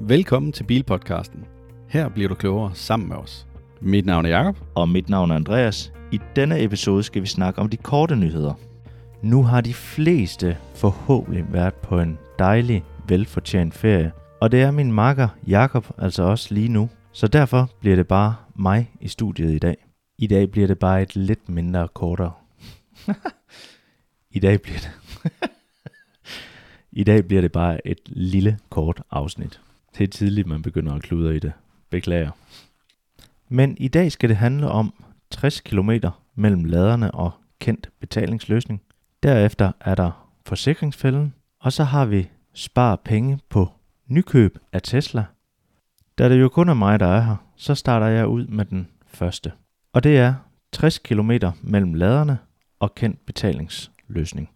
Velkommen til Bilpodcasten. Her bliver du klogere sammen med os. Mit navn er Jakob. Og mit navn er Andreas. I denne episode skal vi snakke om de korte nyheder. Nu har de fleste forhåbentlig været på en dejlig, velfortjent ferie. Og det er min makker Jakob altså også lige nu. Så derfor bliver det bare mig i studiet i dag. I dag bliver det bare et lidt mindre kortere. I dag bliver det... I dag bliver det bare et lille kort afsnit. Det er tidligt, man begynder at kludre i det. Beklager. Men i dag skal det handle om 60 km mellem laderne og kendt betalingsløsning. Derefter er der forsikringsfælden, og så har vi spar penge på nykøb af Tesla. Da det jo kun er mig, der er her, så starter jeg ud med den første. Og det er 60 km mellem laderne og kendt betalingsløsning.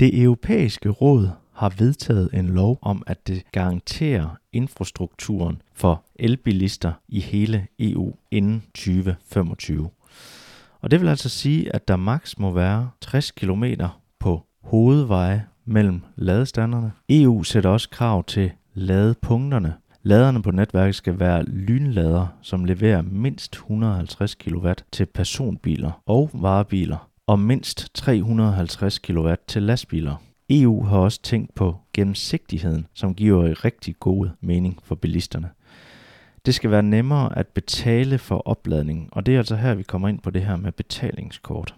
Det europæiske råd har vedtaget en lov om, at det garanterer infrastrukturen for elbilister i hele EU inden 2025. Og det vil altså sige, at der maks må være 60 km på hovedveje mellem ladestanderne. EU sætter også krav til ladepunkterne. Laderne på netværket skal være lynlader, som leverer mindst 150 kW til personbiler og varebiler, og mindst 350 kW til lastbiler. EU har også tænkt på gennemsigtigheden, som giver rigtig god mening for bilisterne. Det skal være nemmere at betale for opladning, og det er altså her, vi kommer ind på det her med betalingskort.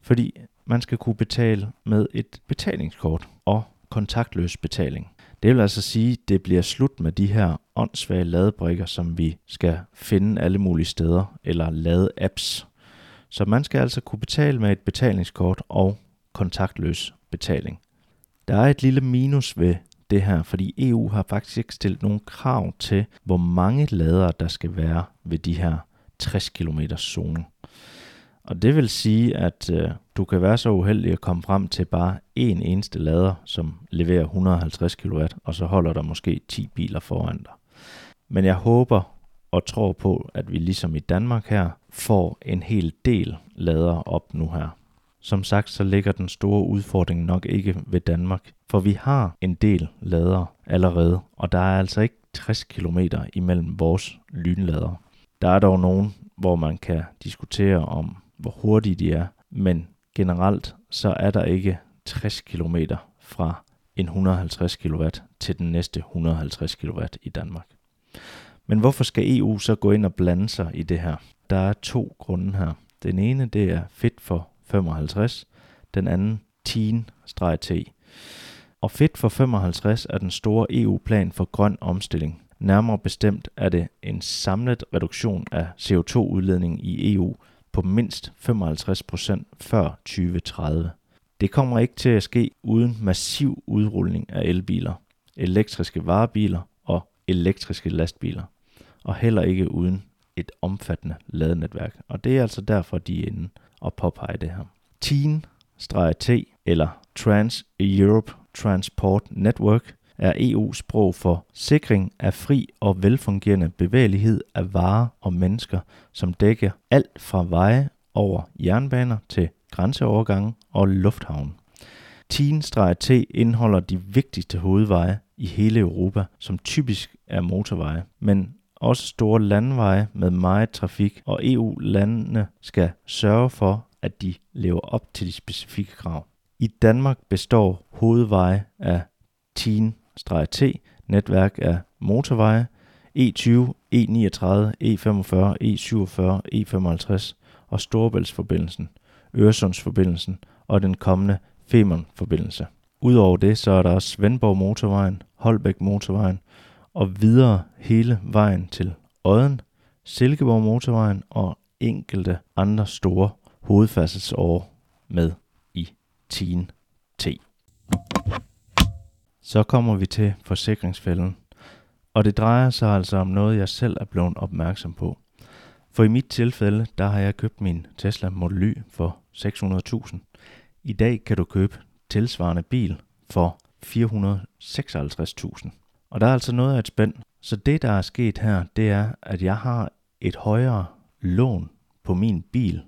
Fordi man skal kunne betale med et betalingskort og kontaktløs betaling. Det vil altså sige, at det bliver slut med de her åndssvage ladebrikker, som vi skal finde alle mulige steder, eller lade apps. Så man skal altså kunne betale med et betalingskort og kontaktløs betaling. Der er et lille minus ved det her, fordi EU har faktisk ikke stillet nogle krav til, hvor mange ladere der skal være ved de her 60 km zone. Og det vil sige, at øh, du kan være så uheldig at komme frem til bare en eneste lader, som leverer 150 kW, og så holder der måske 10 biler foran dig. Men jeg håber og tror på, at vi ligesom i Danmark her får en hel del lader op nu her. Som sagt, så ligger den store udfordring nok ikke ved Danmark, for vi har en del ladere allerede, og der er altså ikke 60 km imellem vores lynladere. Der er dog nogen, hvor man kan diskutere om, hvor hurtige de er, men generelt så er der ikke 60 km fra en 150 kW til den næste 150 kW i Danmark. Men hvorfor skal EU så gå ind og blande sig i det her? Der er to grunde her. Den ene det er fedt for 55, den anden Teen-T. Og Fit for 55 er den store EU-plan for grøn omstilling. Nærmere bestemt er det en samlet reduktion af CO2-udledning i EU på mindst 55% før 2030. Det kommer ikke til at ske uden massiv udrulning af elbiler, elektriske varebiler og elektriske lastbiler, og heller ikke uden et omfattende ladenetværk. Og det er altså derfor, de er inde at påpege det her. TEEN-T eller Trans-Europe Transport Network er EU-sprog for sikring af fri og velfungerende bevægelighed af varer og mennesker, som dækker alt fra veje over jernbaner til grænseovergange og lufthavne. TEEN-T indeholder de vigtigste hovedveje i hele Europa, som typisk er motorveje, men også store landveje med meget trafik, og EU-landene skal sørge for, at de lever op til de specifikke krav. I Danmark består hovedveje af TEEN-T, netværk af motorveje, E20, E39, E45, E47, E55 og Storebæltsforbindelsen, Øresundsforbindelsen og den kommende Femernforbindelse. Udover det så er der også Svendborg Motorvejen, Holbæk Motorvejen og videre hele vejen til Odden, Silkeborg Motorvejen og enkelte andre store hovedfærdselsår med i 10 T. Så kommer vi til forsikringsfælden, og det drejer sig altså om noget, jeg selv er blevet opmærksom på. For i mit tilfælde, der har jeg købt min Tesla Model Y for 600.000. I dag kan du købe tilsvarende bil for 456.000. Og der er altså noget af et spænd. Så det, der er sket her, det er, at jeg har et højere lån på min bil,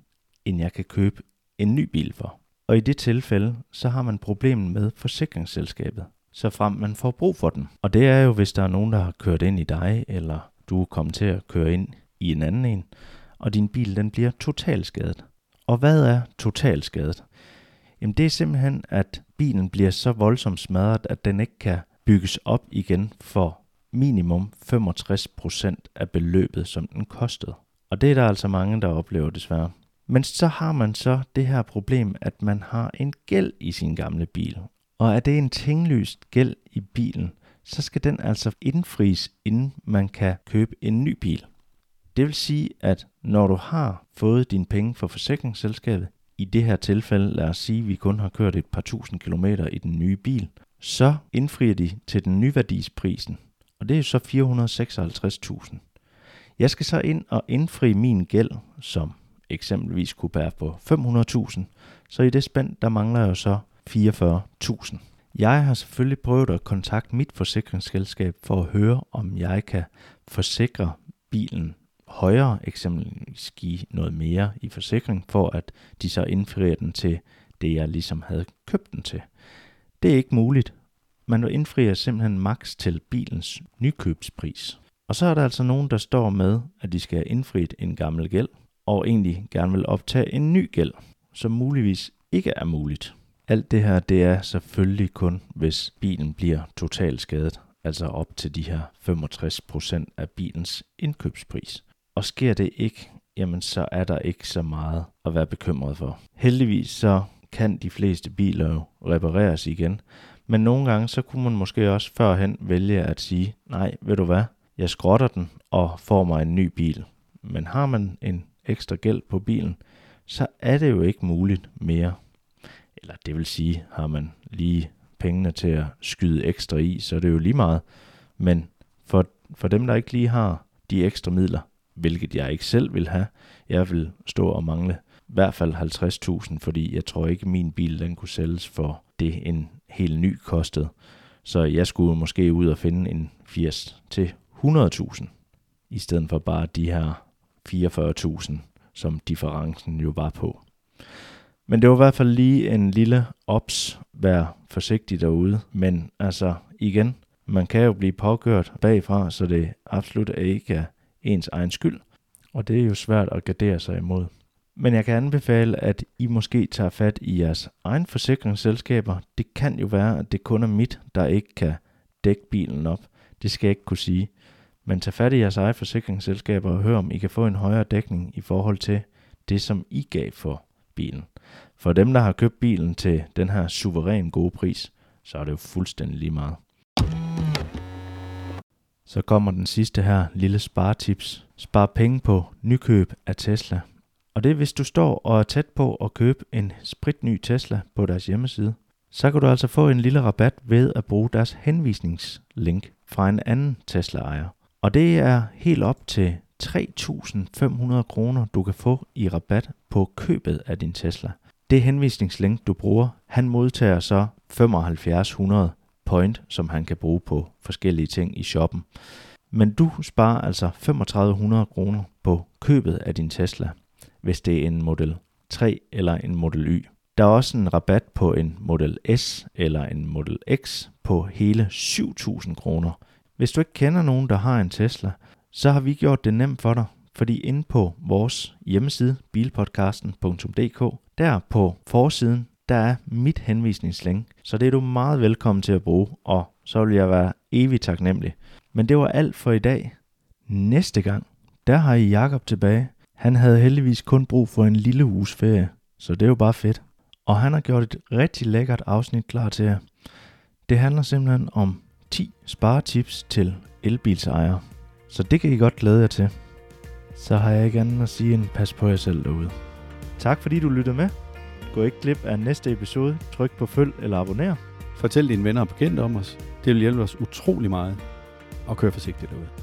end jeg kan købe en ny bil for. Og i det tilfælde, så har man problemet med forsikringsselskabet. så frem man får brug for den. Og det er jo, hvis der er nogen, der har kørt ind i dig, eller du er kommet til at køre ind i en anden en, og din bil den bliver totalskadet. Og hvad er totalskadet? Jamen det er simpelthen, at bilen bliver så voldsomt smadret, at den ikke kan bygges op igen for minimum 65% af beløbet, som den kostede. Og det er der altså mange, der oplever desværre. Men så har man så det her problem, at man har en gæld i sin gamle bil. Og er det en tinglyst gæld i bilen, så skal den altså indfries, inden man kan købe en ny bil. Det vil sige, at når du har fået dine penge fra forsikringsselskabet, i det her tilfælde, lad os sige, at vi kun har kørt et par tusind kilometer i den nye bil, så indfrier de til den nyværdisprisen, og det er så 456.000. Jeg skal så ind og indfri min gæld, som eksempelvis kunne være på 500.000, så i det spænd, der mangler jeg jo så 44.000. Jeg har selvfølgelig prøvet at kontakte mit forsikringsselskab for at høre, om jeg kan forsikre bilen højere, eksempelvis give noget mere i forsikring, for at de så indfrier den til det, jeg ligesom havde købt den til. Det er ikke muligt. Man indfrier simpelthen maks til bilens nykøbspris. Og så er der altså nogen, der står med, at de skal have indfriet en gammel gæld, og egentlig gerne vil optage en ny gæld, som muligvis ikke er muligt. Alt det her, det er selvfølgelig kun, hvis bilen bliver totalt skadet, altså op til de her 65% af bilens indkøbspris. Og sker det ikke, jamen så er der ikke så meget at være bekymret for. Heldigvis så kan de fleste biler jo repareres igen, men nogle gange så kunne man måske også førhen vælge at sige, nej, ved du hvad, jeg skrotter den og får mig en ny bil. Men har man en ekstra gæld på bilen, så er det jo ikke muligt mere. Eller det vil sige, har man lige pengene til at skyde ekstra i, så er det jo lige meget. Men for, for dem, der ikke lige har de ekstra midler, hvilket jeg ikke selv vil have, jeg vil stå og mangle hvert fald 50.000, fordi jeg tror ikke, min bil den kunne sælges for det, en helt ny kostede. Så jeg skulle måske ud og finde en 80 til 100.000, i stedet for bare de her 44.000, som differencen jo var på. Men det var i hvert fald lige en lille ops, vær forsigtig derude. Men altså igen, man kan jo blive pågørt bagfra, så det absolut ikke er ens egen skyld. Og det er jo svært at gardere sig imod. Men jeg kan anbefale, at I måske tager fat i jeres egen forsikringsselskaber. Det kan jo være, at det kun er mit, der ikke kan dække bilen op. Det skal jeg ikke kunne sige. Men tag fat i jeres eget forsikringsselskaber og hør, om I kan få en højere dækning i forhold til det, som I gav for bilen. For dem, der har købt bilen til den her suveræn gode pris, så er det jo fuldstændig lige meget. Så kommer den sidste her lille sparetips. Spar penge på nykøb af Tesla. Og det er, hvis du står og er tæt på at købe en spritny Tesla på deres hjemmeside, så kan du altså få en lille rabat ved at bruge deres henvisningslink fra en anden Tesla-ejer. Og det er helt op til 3.500 kroner, du kan få i rabat på købet af din Tesla. Det henvisningslink, du bruger, han modtager så 7500 point, som han kan bruge på forskellige ting i shoppen. Men du sparer altså 3500 kroner på købet af din Tesla, hvis det er en Model 3 eller en Model Y. Der er også en rabat på en Model S eller en Model X på hele 7000 kroner. Hvis du ikke kender nogen, der har en Tesla, så har vi gjort det nemt for dig, fordi inde på vores hjemmeside, bilpodcasten.dk, der på forsiden, der er mit henvisningslink, så det er du meget velkommen til at bruge, og så vil jeg være evig taknemmelig. Men det var alt for i dag. Næste gang, der har I Jakob tilbage. Han havde heldigvis kun brug for en lille uges ferie, så det er jo bare fedt. Og han har gjort et rigtig lækkert afsnit klar til jer. Det handler simpelthen om 10 sparetips til elbilsejere. Så det kan I godt glæde jer til. Så har jeg ikke andet at sige end pas på jer selv derude. Tak fordi du lyttede med. Gå ikke glip af næste episode. Tryk på følg eller abonner. Fortæl dine venner og bekendte om os. Det vil hjælpe os utrolig meget. Og kør forsigtigt derude.